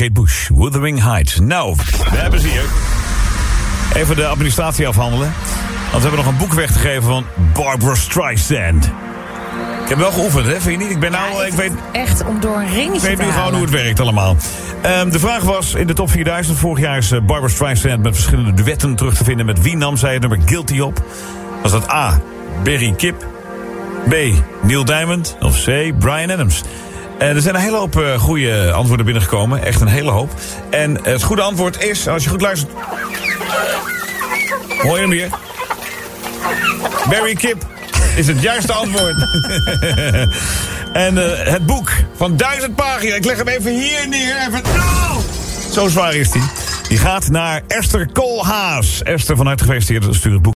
Kate Bush, Wuthering Heights. Nou, we hebben ze hier. Even de administratie afhandelen. Want we hebben nog een boek weg te geven van Barbara Streisand. Ik heb wel geoefend, hè? Vind je niet? Ik ben nou, ik weet, Echt om door een ringetje ik weet nu gewoon hoe het werkt allemaal. Ehm, de vraag was in de top 4000. Vorig jaar is eh, Barbara Streisand met verschillende duetten terug te vinden. Met wie nam zij het nummer Guilty op? Was dat A. Barry Kip? B. Neil Diamond? Of C. Brian Adams? En er zijn een hele hoop eh, goede antwoorden binnengekomen. Echt een hele hoop. En het goede antwoord is, als je goed luistert... Hoor je hem hier? Barry Kip is het juiste antwoord. en eh, het boek van duizend pagina's. Ik leg hem even hier neer. Even, Oh! Zo zwaar is die. Die gaat naar Esther Koolhaas. Esther, vanuit gefeliciteerd. Stuur het boek